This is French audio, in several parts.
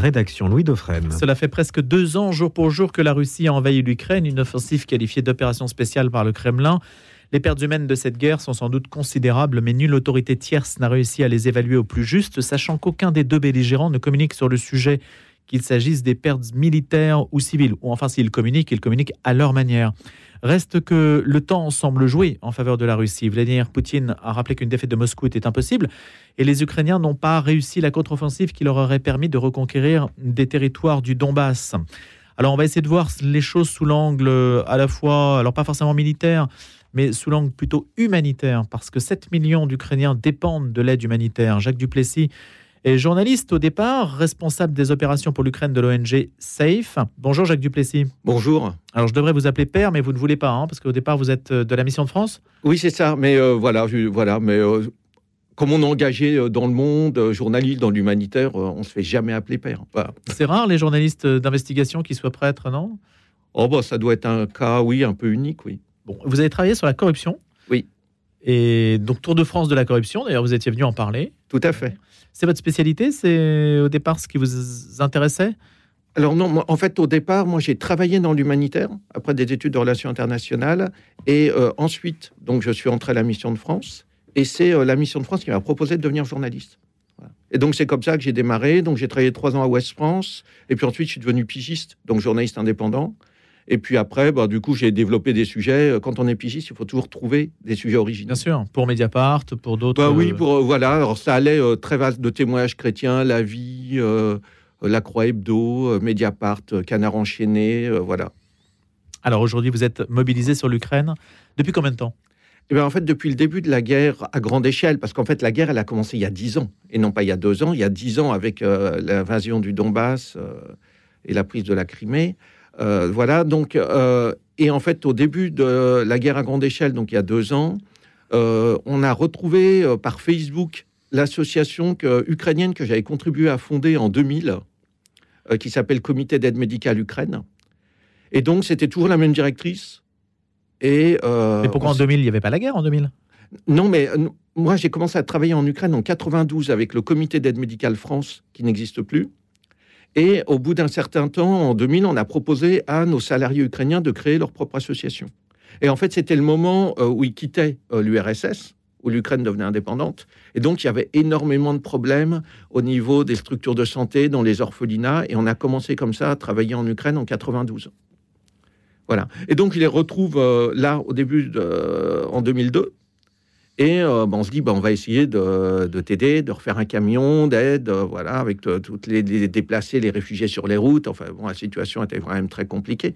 rédaction, Louis Dauphren. Cela fait presque deux ans, jour pour jour, que la Russie a envahi l'Ukraine, une offensive qualifiée d'opération spéciale par le Kremlin. Les pertes humaines de cette guerre sont sans doute considérables, mais nulle autorité tierce n'a réussi à les évaluer au plus juste, sachant qu'aucun des deux belligérants ne communique sur le sujet, qu'il s'agisse des pertes militaires ou civiles, ou enfin s'ils communiquent, ils communiquent à leur manière. Reste que le temps semble jouer en faveur de la Russie. Vladimir Poutine a rappelé qu'une défaite de Moscou était impossible et les Ukrainiens n'ont pas réussi la contre-offensive qui leur aurait permis de reconquérir des territoires du Donbass. Alors on va essayer de voir les choses sous l'angle à la fois, alors pas forcément militaire, mais sous l'angle plutôt humanitaire, parce que 7 millions d'Ukrainiens dépendent de l'aide humanitaire. Jacques Duplessis est journaliste au départ, responsable des opérations pour l'Ukraine de l'ONG SAFE. Bonjour Jacques Duplessis. Bonjour. Alors je devrais vous appeler père, mais vous ne voulez pas, hein, parce qu'au départ vous êtes euh, de la mission de France Oui, c'est ça, mais euh, voilà, voilà, mais euh, comme on est engagé dans le monde, journaliste dans l'humanitaire, on ne se fait jamais appeler père. C'est rare les journalistes d'investigation qui soient prêtres, non? Oh bah ça doit être un cas, oui, un peu unique, oui. Bon, vous avez travaillé sur la corruption? Oui. Et donc Tour de France de la corruption, d'ailleurs vous étiez venu en parler. Tout à fait. C'est votre spécialité? C'est au départ ce qui vous intéressait? Alors non, en fait, au départ, moi, j'ai travaillé dans l'humanitaire après des études de relations internationales, et euh, ensuite, donc, je suis entré à la mission de France, et c'est euh, la mission de France qui m'a proposé de devenir journaliste. Et donc, c'est comme ça que j'ai démarré. Donc, j'ai travaillé trois ans à Ouest France, et puis ensuite, je suis devenu pigiste, donc journaliste indépendant. Et puis après, bah, du coup, j'ai développé des sujets. Quand on est pigiste, il faut toujours trouver des sujets originaux. Bien sûr, pour Mediapart, pour d'autres. Bah oui, pour euh, voilà. Alors ça allait euh, très vaste de témoignages chrétiens, la vie, euh, la Croix Hebdo, Mediapart, Canard enchaîné, voilà. Alors aujourd'hui, vous êtes mobilisé sur l'Ukraine depuis combien de temps? Eh bien, en fait, depuis le début de la guerre à grande échelle, parce qu'en fait, la guerre, elle a commencé il y a dix ans, et non pas il y a deux ans, il y a dix ans avec l'invasion du Donbass et la prise de la Crimée. Euh, voilà, donc, euh, et en fait, au début de la guerre à grande échelle, donc il y a deux ans, euh, on a retrouvé par Facebook l'association ukrainienne que j'avais contribué à fonder en 2000, qui s'appelle Comité d'aide médicale Ukraine. Et donc, c'était toujours la même directrice. Et, pourquoi en 2000 Il n'y avait pas la guerre en 2000 Non, mais moi, j'ai commencé à travailler en Ukraine en 92 avec le Comité d'aide médicale France, qui n'existe plus. Et au bout d'un certain temps, en 2000, on a proposé à nos salariés ukrainiens de créer leur propre association. Et en fait, c'était le moment euh, où ils quittaient euh, l'URSS, où l'Ukraine devenait indépendante. Et donc, il y avait énormément de problèmes au niveau des structures de santé, dans les orphelinats. Et on a commencé comme ça à travailler en Ukraine en 92. Voilà. Et donc, il les retrouve euh, là, au début, en 2002. Et euh, on se dit, bah, on va essayer de, t'aider, de refaire un camion d'aide, euh, voilà, avec toutes les, déplacés, les réfugiés sur les routes. Enfin, bon, la situation était quand même très compliquée.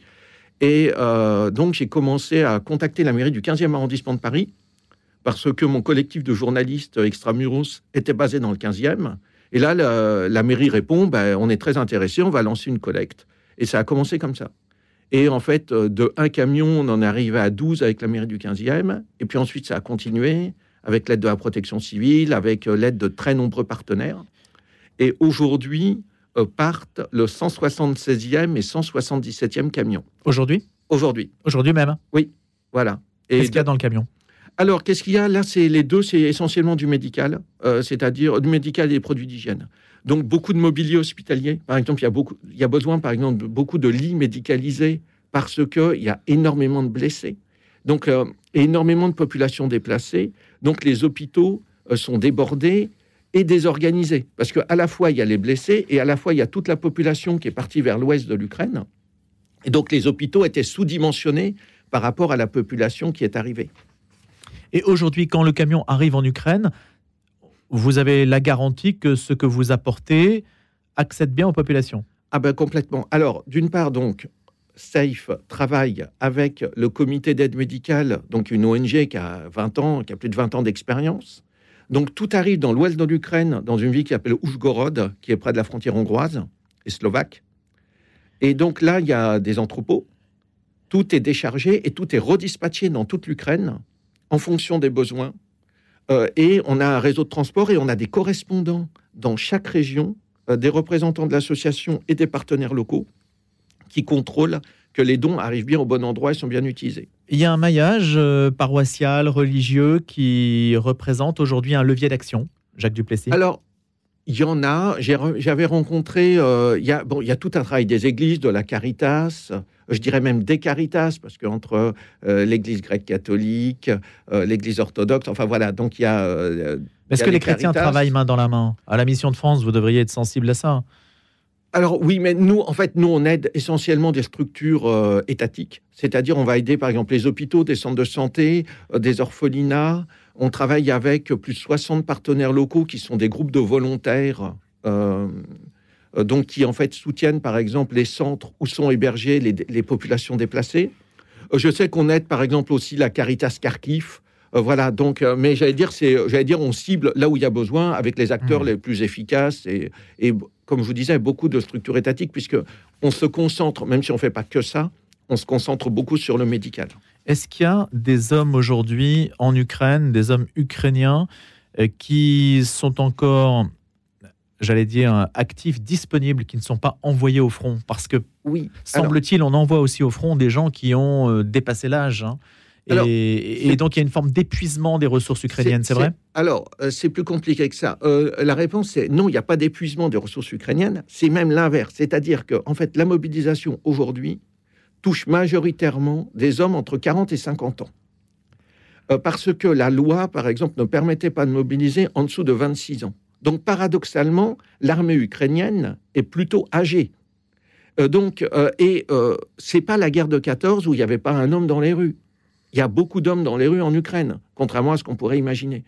Et euh, donc, j'ai commencé à contacter la mairie du 15e arrondissement de Paris, parce que mon collectif de journalistes extramuros était basé dans le 15e. Et là, la, mairie répond, bah, on est très intéressé, on va lancer une collecte. Et ça a commencé comme ça. Et en fait, euh, de un camion, on en est arrivé à 12 avec la mairie du 15e. Et puis ensuite, ça a continué avec l'aide de la protection civile, avec euh, l'aide de très nombreux partenaires. Et aujourd'hui, euh, partent le 176e et 177e camion. Aujourd'hui? Aujourd'hui. Aujourd'hui même? Oui, voilà. Qu'est-ce qu'il y a dans le camion? Alors, qu'est-ce qu'il y a? Là C'est les deux, c'est essentiellement du médical, c'est-à-dire du médical et des produits d'hygiène. Donc beaucoup de mobilier hospitalier. Par exemple, il y a, beaucoup, il y a besoin, par exemple, de beaucoup de lits médicalisés parce qu'il y a énormément de blessés. Donc, euh, énormément de populations déplacées. Donc, les hôpitaux euh, sont débordés et désorganisés. Parce qu'à la fois, il y a les blessés et à la fois, il y a toute la population qui est partie vers l'ouest de l'Ukraine. Et donc, les hôpitaux étaient sous-dimensionnés par rapport à la population qui est arrivée. Et aujourd'hui, quand le camion arrive en Ukraine, vous avez la garantie que ce que vous apportez accède bien aux populations Ah ben complètement. Alors, d'une part, donc, SAFE travaille avec le comité d'aide médicale, donc une ONG qui a 20 ans, qui a plus de 20 ans d'expérience. Donc tout arrive dans l'ouest de l'Ukraine, dans une ville qui s'appelle Oujgorod, qui est près de la frontière hongroise et slovaque. Et donc là, il y a des entrepôts. Tout est déchargé et tout est redispatché dans toute l'Ukraine en fonction des besoins euh, et on a un réseau de transport et on a des correspondants dans chaque région, euh, des représentants de l'association et des partenaires locaux qui contrôlent que les dons arrivent bien au bon endroit et sont bien utilisés. Il y a un maillage euh, paroissial, religieux, qui représente aujourd'hui un levier d'action, Jacques Duplessis? Alors, il y en a. J'avais rencontré. Il, y a, bon, il y a tout un travail des églises, de la Caritas, je dirais même des Caritas, parce qu'entre euh, l'Église grecque catholique, euh, l'Église orthodoxe, enfin voilà. Donc il y a. Est-ce que les, chrétiens travaillent main dans la main? À la mission de France, vous devriez être sensible à ça. Alors oui, mais nous, en fait, nous, on aide essentiellement des structures étatiques. C'est-à-dire, on va aider, par exemple, les hôpitaux, des centres de santé, des orphelinats. On travaille avec plus de 60 partenaires locaux qui sont des groupes de volontaires, euh, euh, donc qui en fait soutiennent par exemple les centres où sont hébergées les, populations déplacées. Euh, je sais qu'on aide par exemple aussi la Caritas Kharkiv. voilà, donc, mais j'allais dire, c'est, j'allais dire, on cible là où il y a besoin avec les acteurs mmh. les plus efficaces et, et, comme je vous disais, beaucoup de structures étatiques puisque on se concentre, même si on fait pas que ça, on se concentre beaucoup sur le médical. Est-ce qu'il y a des hommes aujourd'hui en Ukraine, des hommes ukrainiens, euh, qui sont encore, j'allais dire, actifs, disponibles, qui ne sont pas envoyés au front Parce que, oui, semble-t-il, on envoie aussi au front des gens qui ont euh, dépassé l'âge. Hein. et, donc, il y a une forme d'épuisement des ressources ukrainiennes, c'est vrai? Alors, euh, c'est plus compliqué que ça. la réponse est non, il n'y a pas d'épuisement des ressources ukrainiennes. C'est même l'inverse. C'est-à-dire que, en fait, la mobilisation aujourd'hui, touche majoritairement des hommes entre 40 et 50 ans. Euh, parce que la loi, par exemple, ne permettait pas de mobiliser en dessous de 26 ans. Donc, paradoxalement, l'armée ukrainienne est plutôt âgée. Euh, donc, euh, et c'est pas la guerre de 14 où il n'y avait pas un homme dans les rues. Il y a beaucoup d'hommes dans les rues en Ukraine, contrairement à ce qu'on pourrait imaginer.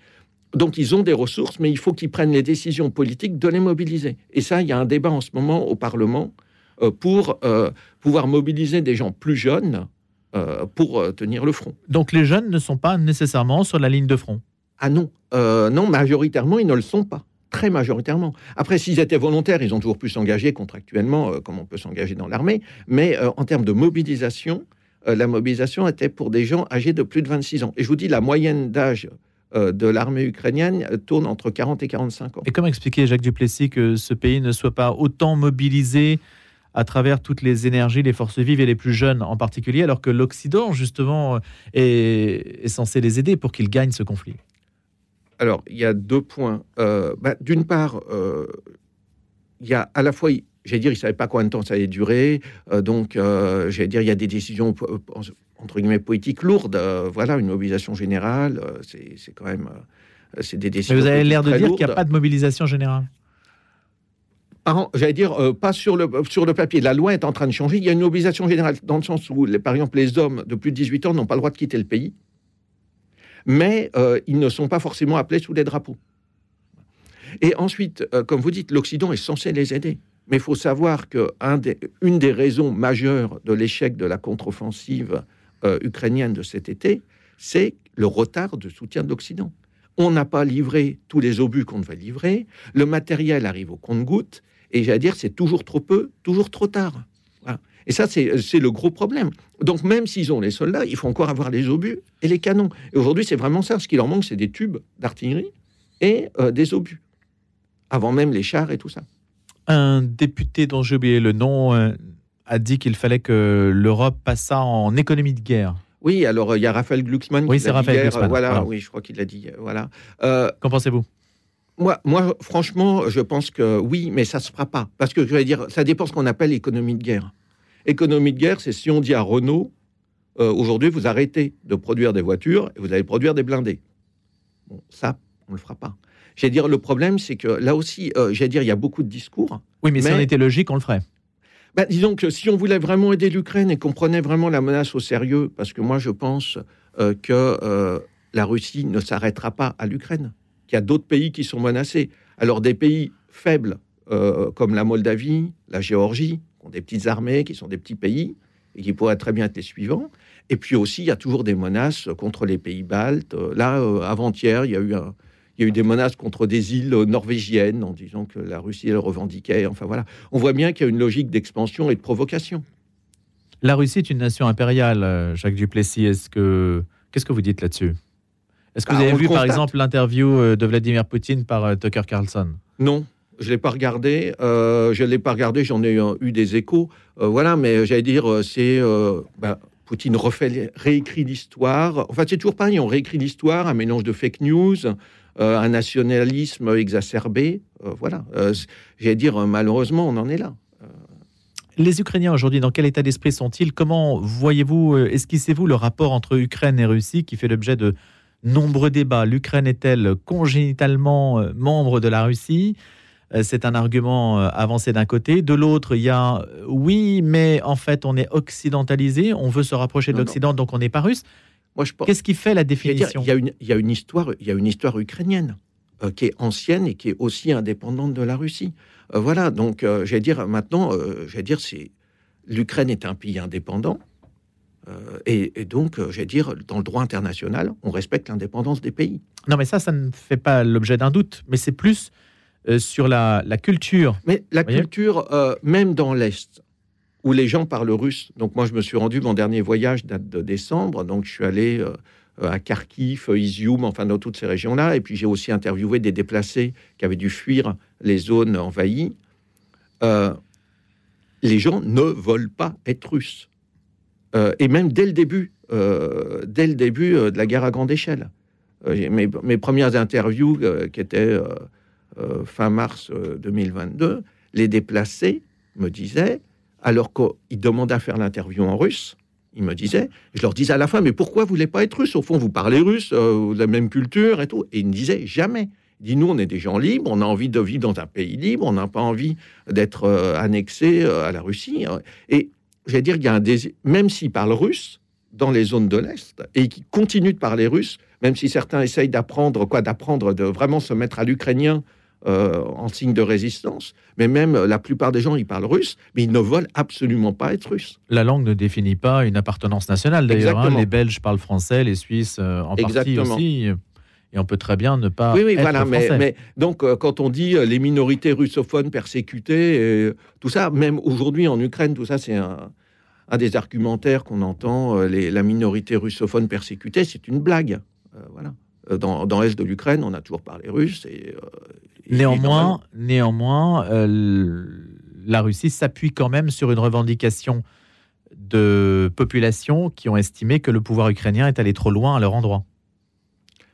Donc, ils ont des ressources, mais il faut qu'ils prennent les décisions politiques de les mobiliser. Et ça, il y a un débat en ce moment au Parlement euh, pour euh, pouvoir mobiliser des gens plus jeunes euh, pour tenir le front. Donc les jeunes ne sont pas nécessairement sur la ligne de front? Ah non, non, majoritairement, ils ne le sont pas très majoritairement. Après, s'ils étaient volontaires, ils ont toujours pu s'engager contractuellement, comme on peut s'engager dans l'armée. Mais en termes de mobilisation, la mobilisation était pour des gens âgés de plus de 26 ans. Et je vous dis, la moyenne d'âge de l'armée ukrainienne tourne entre 40 et 45 ans. Et comment expliquer, Jacques Duplessis, que ce pays ne soit pas autant mobilisé à travers toutes les énergies, les forces vives et les plus jeunes en particulier, alors que l'Occident, justement, est, censé les aider pour qu'ils gagnent ce conflit? Alors, il y a deux points. Euh, bah, d'une part, euh, il y a à la fois, j'allais dire, ils ne savaient pas combien de temps ça allait durer, euh, donc, j'allais dire, il y a des décisions entre guillemets politiques lourdes. voilà, une mobilisation générale, c'est quand même, c'est des décisions. Mais vous avez l'air de dire qu'il n'y a pas de mobilisation générale j'allais dire, euh, pas sur le, sur le papier. La loi est en train de changer. Il y a une mobilisation générale dans le sens où, les, par exemple, les hommes de plus de 18 ans n'ont pas le droit de quitter le pays, mais euh, ils ne sont pas forcément appelés sous les drapeaux. Et ensuite, euh, comme vous dites, l'Occident est censé les aider. Mais il faut savoir qu'une des, des raisons majeures de l'échec de la contre-offensive ukrainienne de cet été, c'est le retard de soutien de l'Occident. On n'a pas livré tous les obus qu'on devait livrer, le matériel arrive au compte-gouttes, et j'allais dire, c'est toujours trop peu, toujours trop tard. Et ça, c'est le gros problème. Donc, même s'ils ont les soldats, il faut encore avoir les obus et les canons. Et aujourd'hui, c'est vraiment ça. Ce qui leur manque, c'est des tubes d'artillerie et euh, des obus. Avant même les chars et tout ça. Un député dont j'ai oublié le nom euh, a dit qu'il fallait que l'Europe passât en économie de guerre. Oui, alors euh, il y a Raphaël Glucksmann. Oui, c'est Raphaël Glucksmann. voilà, oui, je crois qu'il l'a dit. Voilà. Qu'en pensez-vous? Moi, moi, franchement, je pense que oui, mais ça ne se fera pas. Parce que je vais dire, ça dépend ce qu'on appelle économie de guerre. Économie de guerre, c'est si on dit à Renault, euh, aujourd'hui, vous arrêtez de produire des voitures et vous allez produire des blindés. Bon, ça, on ne le fera pas. J'ai dire, le problème, c'est que là aussi, euh, j'ai dire, il y a beaucoup de discours. Oui, mais, si on était logique, on le ferait. Ben, disons que si on voulait vraiment aider l'Ukraine et qu'on prenait vraiment la menace au sérieux, parce que moi, je pense euh, que la Russie ne s'arrêtera pas à l'Ukraine qu'il y a d'autres pays qui sont menacés. Alors des pays faibles euh, comme la Moldavie, la Géorgie, qui ont des petites armées, qui sont des petits pays et qui pourraient très bien être les suivants. Et puis aussi, il y a toujours des menaces contre les pays baltes. Euh, là, euh, avant-hier, il y a eu des menaces contre des îles norvégiennes en disant que la Russie le revendiquait. Enfin voilà, on voit bien qu'il y a une logique d'expansion et de provocation. La Russie est une nation impériale, Jacques Duplessis. Est-ce que qu'est-ce que vous dites là-dessus? Est-ce que vous bah, avez vu, par exemple, l'interview euh, de Vladimir Poutine par euh, Tucker Carlson? Non, je ne l'ai pas regardé. Euh, je ne l'ai pas regardé, j'en ai eu, des échos. voilà, mais j'allais dire, c'est. Bah, Poutine refait, réécrit l'histoire. Enfin, c'est toujours pareil, on réécrit l'histoire, un mélange de fake news. un nationalisme exacerbé. voilà. J'allais dire, malheureusement, on en est là. Les Ukrainiens aujourd'hui, dans quel état d'esprit sont-ils? Comment voyez-vous, esquissez-vous le rapport entre Ukraine et Russie qui fait l'objet de nombreux débats L'Ukraine est-elle congénitalement membre de la Russie? Euh, c'est un argument euh, avancé d'un côté. De l'autre, il y a euh, oui, mais en fait, on est occidentalisé, on veut se rapprocher de l'Occident, donc on n'est pas russe. Qu'est-ce qui fait la définition? il, y a une, il, y a une, histoire, il y a une histoire ukrainienne qui est ancienne et qui est aussi indépendante de la Russie. voilà, donc j'allais dire maintenant, j'allais dire c'est l'Ukraine est un pays indépendant. Et, et, donc, j'allais dire, dans le droit international, on respecte l'indépendance des pays. Non, mais ça, ça ne fait pas l'objet d'un doute. Mais c'est plus euh, sur la, culture. Mais la culture, euh, même dans l'Est, où les gens parlent russe. Donc moi, je me suis rendu, mon dernier voyage date de décembre, donc je suis allé euh, à Kharkiv, Izium, enfin dans toutes ces régions-là. Et puis j'ai aussi interviewé des déplacés qui avaient dû fuir les zones envahies. les gens ne veulent pas être russes. Et même dès le début, dès le début de la guerre à grande échelle. Mes, mes, premières interviews qui étaient euh, fin mars 2022, euh, les déplacés me disaient, alors qu'ils demandaient à faire l'interview en russe, ils me disaient, je leur disais à la fin, mais pourquoi vous voulez pas être russe? Au fond, vous parlez russe, euh, vous avez la même culture et tout. Et ils me disaient, jamais. Ils disent, nous, on est des gens libres, on a envie de vivre dans un pays libre, on n'a pas envie d'être annexé à la Russie. Et j'allais dire qu'il y a un désir, même s'ils parlent russe, dans les zones de l'Est, et qui continuent de parler russe, même si certains essayent d'apprendre, quoi, d'apprendre, de vraiment se mettre à l'ukrainien euh, en signe de résistance. Mais même la plupart des gens, ils parlent russe, mais ils ne veulent absolument pas être russes. La langue ne définit pas une appartenance nationale. D'ailleurs, hein. les Belges parlent français, les Suisses euh, en partie aussi. Et on peut très bien ne pas. Oui, oui, voilà. Mais, donc, euh, quand on dit les minorités russophones persécutées, et tout ça, même aujourd'hui en Ukraine, tout ça, c'est un, des argumentaires qu'on entend. la minorité russophone persécutée, c'est une blague. voilà. Dans, dans l'est de l'Ukraine, on a toujours parlé russe et Néanmoins, néanmoins euh, la Russie s'appuie quand même sur une revendication de populations qui ont estimé que le pouvoir ukrainien est allé trop loin à leur endroit.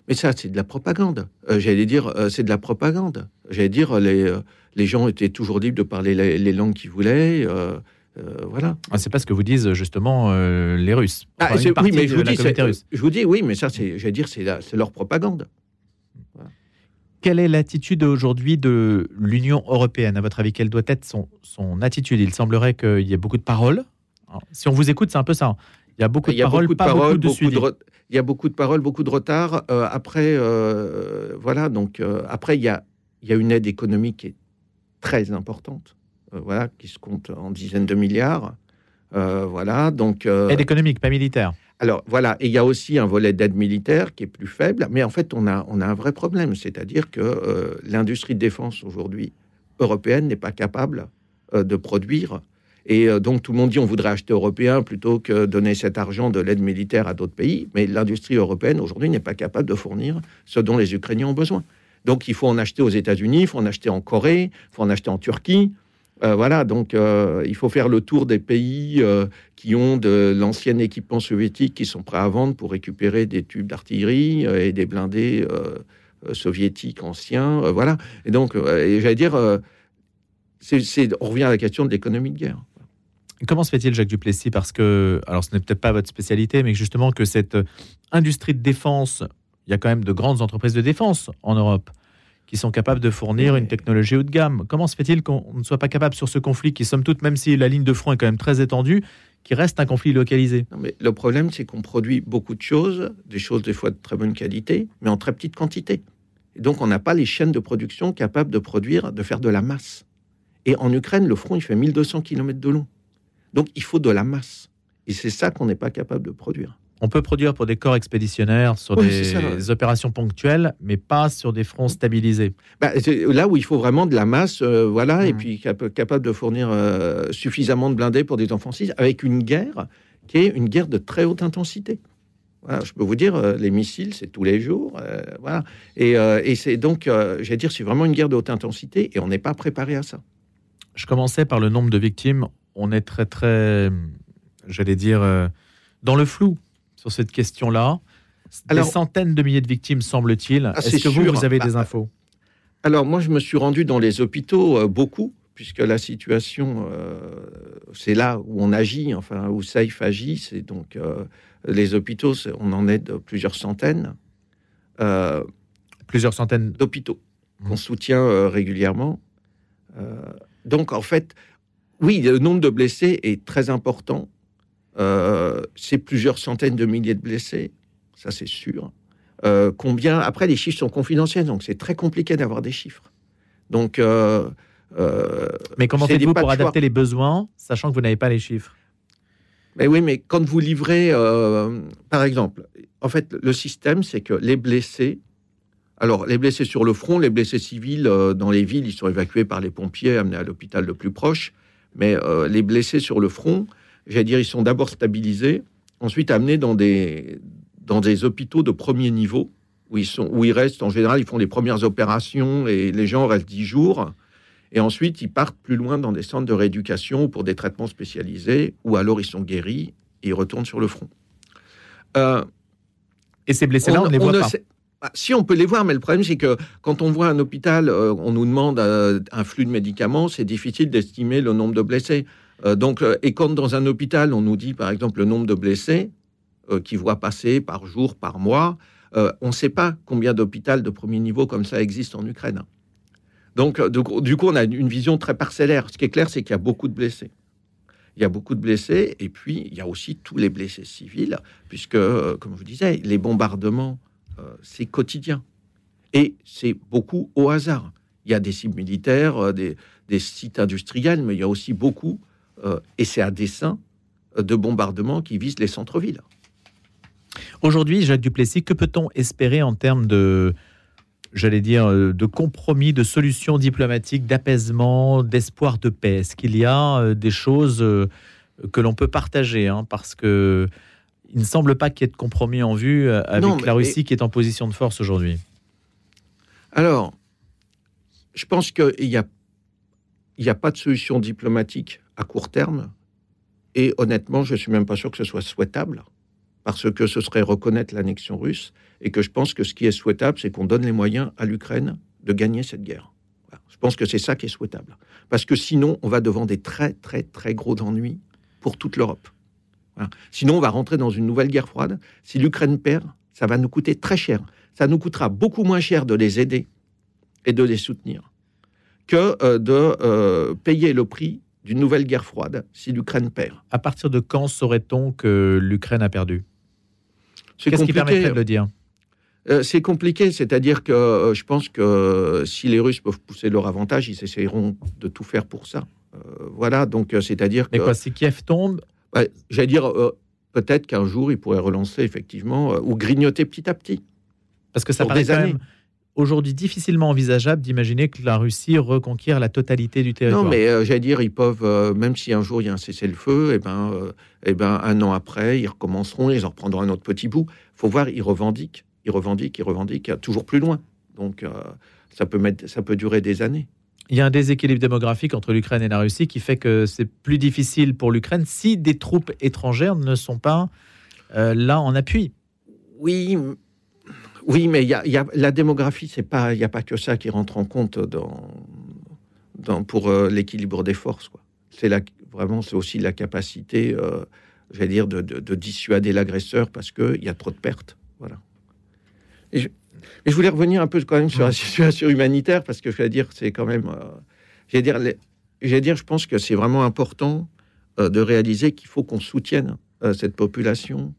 Mais ça, c'est de la propagande. Euh, j'allais dire, euh, c'est de la propagande. J'allais dire, les, les gens étaient toujours libres de parler les, langues qu'ils voulaient. voilà. Ah, c'est pas ce que vous disent justement les Russes. Ah, oui, mais je vous, dis, je vous dis, oui, mais ça, c'est, j'allais dire, c'est leur propagande. Quelle est l'attitude aujourd'hui de l'Union européenne? À votre avis, quelle doit être son, attitude? Il semblerait qu'il y ait beaucoup de paroles. si on vous écoute, c'est un peu ça. Il y a beaucoup de paroles, beaucoup de pas beaucoup de, Il y a beaucoup de paroles, beaucoup de retard. Euh, après, euh, voilà. Donc euh, après, il y a, il y a une aide économique qui est très importante. voilà, qui se compte en dizaines de milliards. voilà. Donc aide économique, pas militaire. Alors voilà, et il y a aussi un volet d'aide militaire qui est plus faible, mais en fait on a, on a un vrai problème, c'est-à-dire que l'industrie de défense aujourd'hui européenne n'est pas capable de produire. Et euh, donc tout le monde dit on voudrait acheter européen plutôt que donner cet argent de l'aide militaire à d'autres pays, mais l'industrie européenne aujourd'hui n'est pas capable de fournir ce dont les Ukrainiens ont besoin. Donc il faut en acheter aux États-Unis, il faut en acheter en Corée, il faut en acheter en Turquie. Euh, voilà, donc euh, il faut faire le tour des pays qui ont de l'ancien équipement soviétique qui sont prêts à vendre pour récupérer des tubes d'artillerie et des blindés soviétiques anciens. voilà. Et donc, j'allais dire, on revient à la question de l'économie de guerre. Comment se fait-il, Jacques Duplessis Parce que, alors ce n'est peut-être pas votre spécialité, mais justement que cette industrie de défense, il y a quand même de grandes entreprises de défense en Europe qui sont capables de fournir une technologie haut de gamme. Comment se fait-il qu'on ne soit pas capable sur ce conflit qui, somme toute, même si la ligne de front est quand même très étendue, qui reste un conflit localisé? Mais Le problème, c'est qu'on produit beaucoup de choses, des choses des fois de très bonne qualité, mais en très petite quantité. Et donc, on n'a pas les chaînes de production capables de produire, de faire de la masse. Et en Ukraine, le front, il fait 1200 km de long. Donc, il faut de la masse. Et c'est ça qu'on n'est pas capable de produire. On peut produire pour des corps expéditionnaires sur des opérations ponctuelles, mais pas sur des fronts stabilisés. Bah, là où il faut vraiment de la masse, euh, voilà, et mmh. puis capable de fournir euh, suffisamment de blindés pour des offensives, avec une guerre qui est une guerre de très haute intensité. Voilà, je peux vous dire, euh, les missiles, c'est tous les jours. voilà. Et, et c'est donc, j'allais dire, c'est vraiment une guerre de haute intensité et on n'est pas préparé à ça. Je commençais par le nombre de victimes. On est très, très, j'allais dire, dans le flou sur cette question-là. des centaines de milliers de victimes, semble-t-il. Ah, Est-ce que vous, vous avez des bah, infos? Alors, moi, je me suis rendu dans les hôpitaux euh, beaucoup, puisque la situation, euh, c'est là où on agit, enfin, où SAFE agit. C'est donc euh, les hôpitaux, on en est de plusieurs centaines. plusieurs centaines d'hôpitaux qu'on mmh. soutient régulièrement. donc, en fait, oui, le nombre de blessés est très important. c'est plusieurs centaines de milliers de blessés ça c'est sûr. Euh, combien Après, les chiffres sont confidentiels, donc c'est très compliqué d'avoir des chiffres. Donc, euh, euh, mais comment faites-vous pour adapter les besoins, sachant que vous n'avez pas les chiffres? Mais oui, mais quand vous livrez, par exemple, en fait, le système, c'est que les blessés, alors les blessés sur le front, les blessés civils dans les villes, ils sont évacués par les pompiers, amenés à l'hôpital le plus proche. Mais les blessés sur le front, j'allais dire, ils sont d'abord stabilisés, ensuite amenés dans des dans des hôpitaux de premier niveau, où ils, sont, où ils restent, en général, ils font les premières opérations et les gens restent dix jours. Et ensuite, ils partent plus loin dans des centres de rééducation pour des traitements spécialisés, ou alors ils sont guéris et ils retournent sur le front. Euh, et ces blessés-là, on, ne les voit pas bah, si on peut les voir, mais le problème c'est que quand on voit un hôpital, euh, on nous demande euh, un flux de médicaments, c'est difficile d'estimer le nombre de blessés. donc, et quand dans un hôpital on nous dit par exemple le nombre de blessés, euh, qui voient passer par jour, par mois. Euh, on ne sait pas combien d'hôpitaux de premier niveau comme ça existent en Ukraine. Donc, euh, du coup, on a une vision très parcellaire. Ce qui est clair, c'est qu'il y a beaucoup de blessés. Il y a beaucoup de blessés, et puis il y a aussi tous les blessés civils, puisque, comme je vous disais, les bombardements, c'est quotidien. Et c'est beaucoup au hasard. Il y a des cibles militaires, des, des sites industriels, mais il y a aussi beaucoup, et c'est à dessein, de bombardements qui visent les centres-villes. Aujourd'hui, Jacques Duplessis, que peut-on espérer en termes de, j'allais dire, euh, de compromis, de solutions diplomatiques, d'apaisement, d'espoir de paix? Est-ce qu'il y a euh, des choses euh, que l'on peut partager hein, Parce que il ne semble pas qu'il y ait de compromis en vue avec la Russie qui est en position de force aujourd'hui. Alors, je pense qu'il n'y a pas de solution diplomatique à court terme. Et honnêtement, je ne suis même pas sûr que ce soit souhaitable parce que ce serait reconnaître l'annexion russe, et que je pense que ce qui est souhaitable, c'est qu'on donne les moyens à l'Ukraine de gagner cette guerre. Je pense que c'est ça qui est souhaitable. Parce que sinon, on va devant des très, très, très gros ennuis pour toute l'Europe. Sinon, on va rentrer dans une nouvelle guerre froide. Si l'Ukraine perd, ça va nous coûter très cher. Ça nous coûtera beaucoup moins cher de les aider et de les soutenir que euh, de euh, payer le prix d'une nouvelle guerre froide si l'Ukraine perd. À partir de quand saurait-on que l'Ukraine a perdu? Qu'est-ce qui permettrait de le dire? Euh, c'est compliqué, c'est-à-dire que euh, je pense que si les Russes peuvent pousser leur avantage, ils essaieront de tout faire pour ça. Voilà, donc c'est-à-dire que. Mais quoi, si Kiev tombe J'allais dire, peut-être qu'un jour, ils pourraient relancer effectivement, ou grignoter petit à petit. Parce que ça paraît quand même aujourd'hui difficilement envisageable d'imaginer que la Russie reconquiert la totalité du territoire. Non, mais j'allais dire, ils peuvent, même si un jour il y a un cessez-le-feu, et eh ben, et ben, un an après, ils recommenceront, ils en reprendront un autre petit bout. Il faut voir, ils revendiquent, ils revendiquent, ils revendiquent toujours plus loin. Donc, euh, ça, peut mettre, ça peut durer des années. Il y a un déséquilibre démographique entre l'Ukraine et la Russie qui fait que c'est plus difficile pour l'Ukraine si des troupes étrangères ne sont pas euh, là en appui. Oui, oui, mais la démographie, c'est pas, il n'y a pas que ça qui rentre en compte pour euh, l'équilibre des forces. C'est vraiment, aussi la capacité, euh, dire, de, dissuader l'agresseur parce qu'il y a trop de pertes. Voilà. Je, voulais revenir un peu quand même sur la situation humanitaire parce que je vais dire, c'est quand même, euh, dire, j'allais dire, je pense que c'est vraiment important euh, de réaliser qu'il faut qu'on soutienne euh, cette population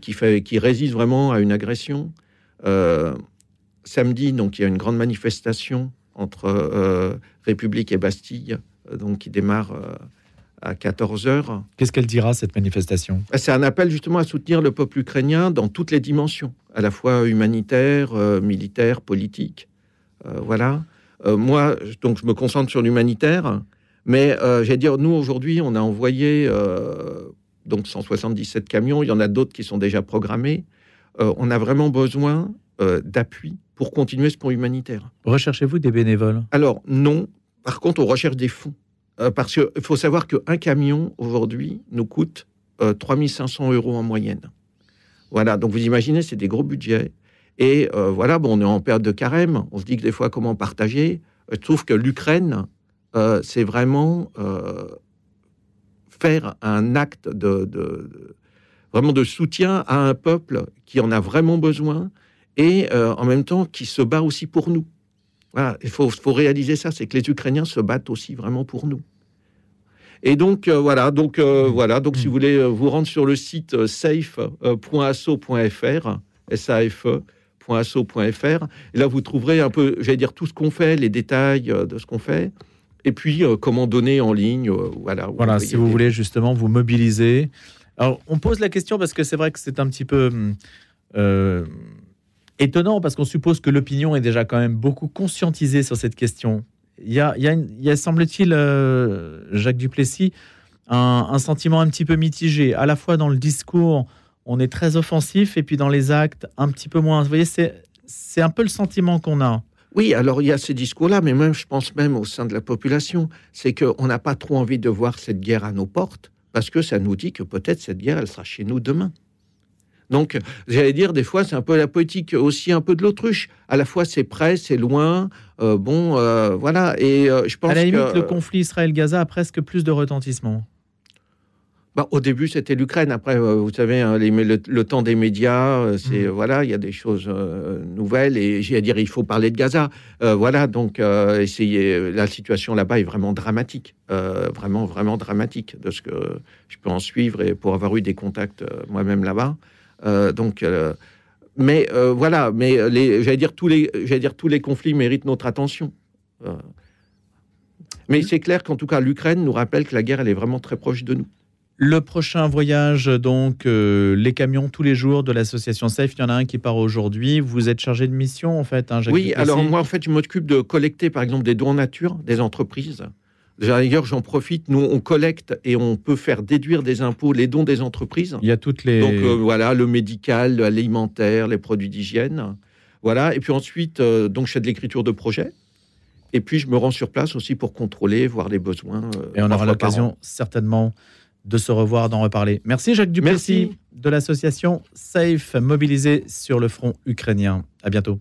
qui fait, qui résiste vraiment à une agression. samedi, donc, il y a une grande manifestation entre République et Bastille, donc qui démarre à 14 heures. Qu'est-ce qu'elle dira, cette manifestation? Bah, C'est un appel justement à soutenir le peuple ukrainien dans toutes les dimensions, à la fois humanitaire, euh, militaire, politique. Euh, voilà. Euh, moi, donc, je me concentre sur l'humanitaire, mais j'allais dire, nous, aujourd'hui, on a envoyé donc 177 camions, il y en a d'autres qui sont déjà programmés. on a vraiment besoin d'appui pour continuer ce pont humanitaire. Recherchez-vous des bénévoles? Alors, non. Par contre, on recherche des fonds. Parce qu'il faut savoir qu'un camion, aujourd'hui, nous coûte 3500 euh, euros en moyenne. Voilà, donc vous imaginez, c'est des gros budgets. Et euh, voilà, bon, on est en période de carême. On se dit que des fois, comment partager? Je trouve que l'Ukraine, euh, c'est vraiment euh, faire un acte de, vraiment de soutien à un peuple qui en a vraiment besoin et en même temps qui se bat aussi pour nous. Voilà, il faut réaliser ça, c'est que les Ukrainiens se battent aussi vraiment pour nous. Et donc voilà, donc voilà, donc si vous voulez vous rendre sur le site safe.asso.fr, SAFE, asso.fr. Et là, vous trouverez un peu, j'allais dire, tout ce qu'on fait, les détails euh, de ce qu'on fait. Et puis, euh, comment donner en ligne. Euh, voilà, voilà si vous voulez justement vous mobiliser. Alors, on pose la question parce que c'est vrai que c'est un petit peu étonnant parce qu'on suppose que l'opinion est déjà quand même beaucoup conscientisée sur cette question. Il y a, il y semble-t-il, Jacques Duplessis, un, un, sentiment un petit peu mitigé, à la fois dans le discours on est très offensif et puis dans les actes, un petit peu moins. Vous voyez, c'est un peu le sentiment qu'on a. Oui, alors il y a ces discours-là, mais même, je pense même au sein de la population, c'est qu'on n'a pas trop envie de voir cette guerre à nos portes, parce que ça nous dit que peut-être cette guerre, elle sera chez nous demain. Donc, j'allais dire, des fois, c'est un peu la politique aussi un peu de l'autruche. À la fois, c'est près, c'est loin. Euh, bon, euh, voilà. Et euh, je pense à la limite, le conflit Israël-Gaza a presque plus de retentissement. Bah, au début, c'était l'Ukraine. Après, euh, vous savez, hein, le, temps des médias, euh, c'est mm. voilà, il y a des choses euh, nouvelles et j'ai à dire, il faut parler de Gaza. voilà, donc essayer. La situation là-bas est vraiment dramatique, vraiment, vraiment dramatique de ce que je peux en suivre et pour avoir eu des contacts moi-même là-bas. Donc, mais voilà, mais j'allais dire tous les, j'allais dire tous les conflits méritent notre attention. mais c'est clair qu'en tout cas, l'Ukraine nous rappelle que la guerre, elle est vraiment très proche de nous. Le prochain voyage, donc, euh, les camions tous les jours de l'association Safe, il y en a un qui part aujourd'hui. Vous êtes chargé de mission, en fait, hein, Oui, alors moi, en fait, je m'occupe de collecter, par exemple, des dons en nature des entreprises. D'ailleurs, j'en profite. Nous, on collecte et on peut faire déduire des impôts les dons des entreprises. Il y a toutes les. Donc, euh, voilà, le médical, l'alimentaire, les produits d'hygiène. Voilà. Et puis ensuite, euh, donc, je fais de l'écriture de projet. Et puis, je me rends sur place aussi pour contrôler, voir les besoins. et on aura l'occasion, certainement, de se revoir, d'en reparler. Merci Jacques Duplessis de l'association SAFE, mobilisée sur le front ukrainien. À bientôt.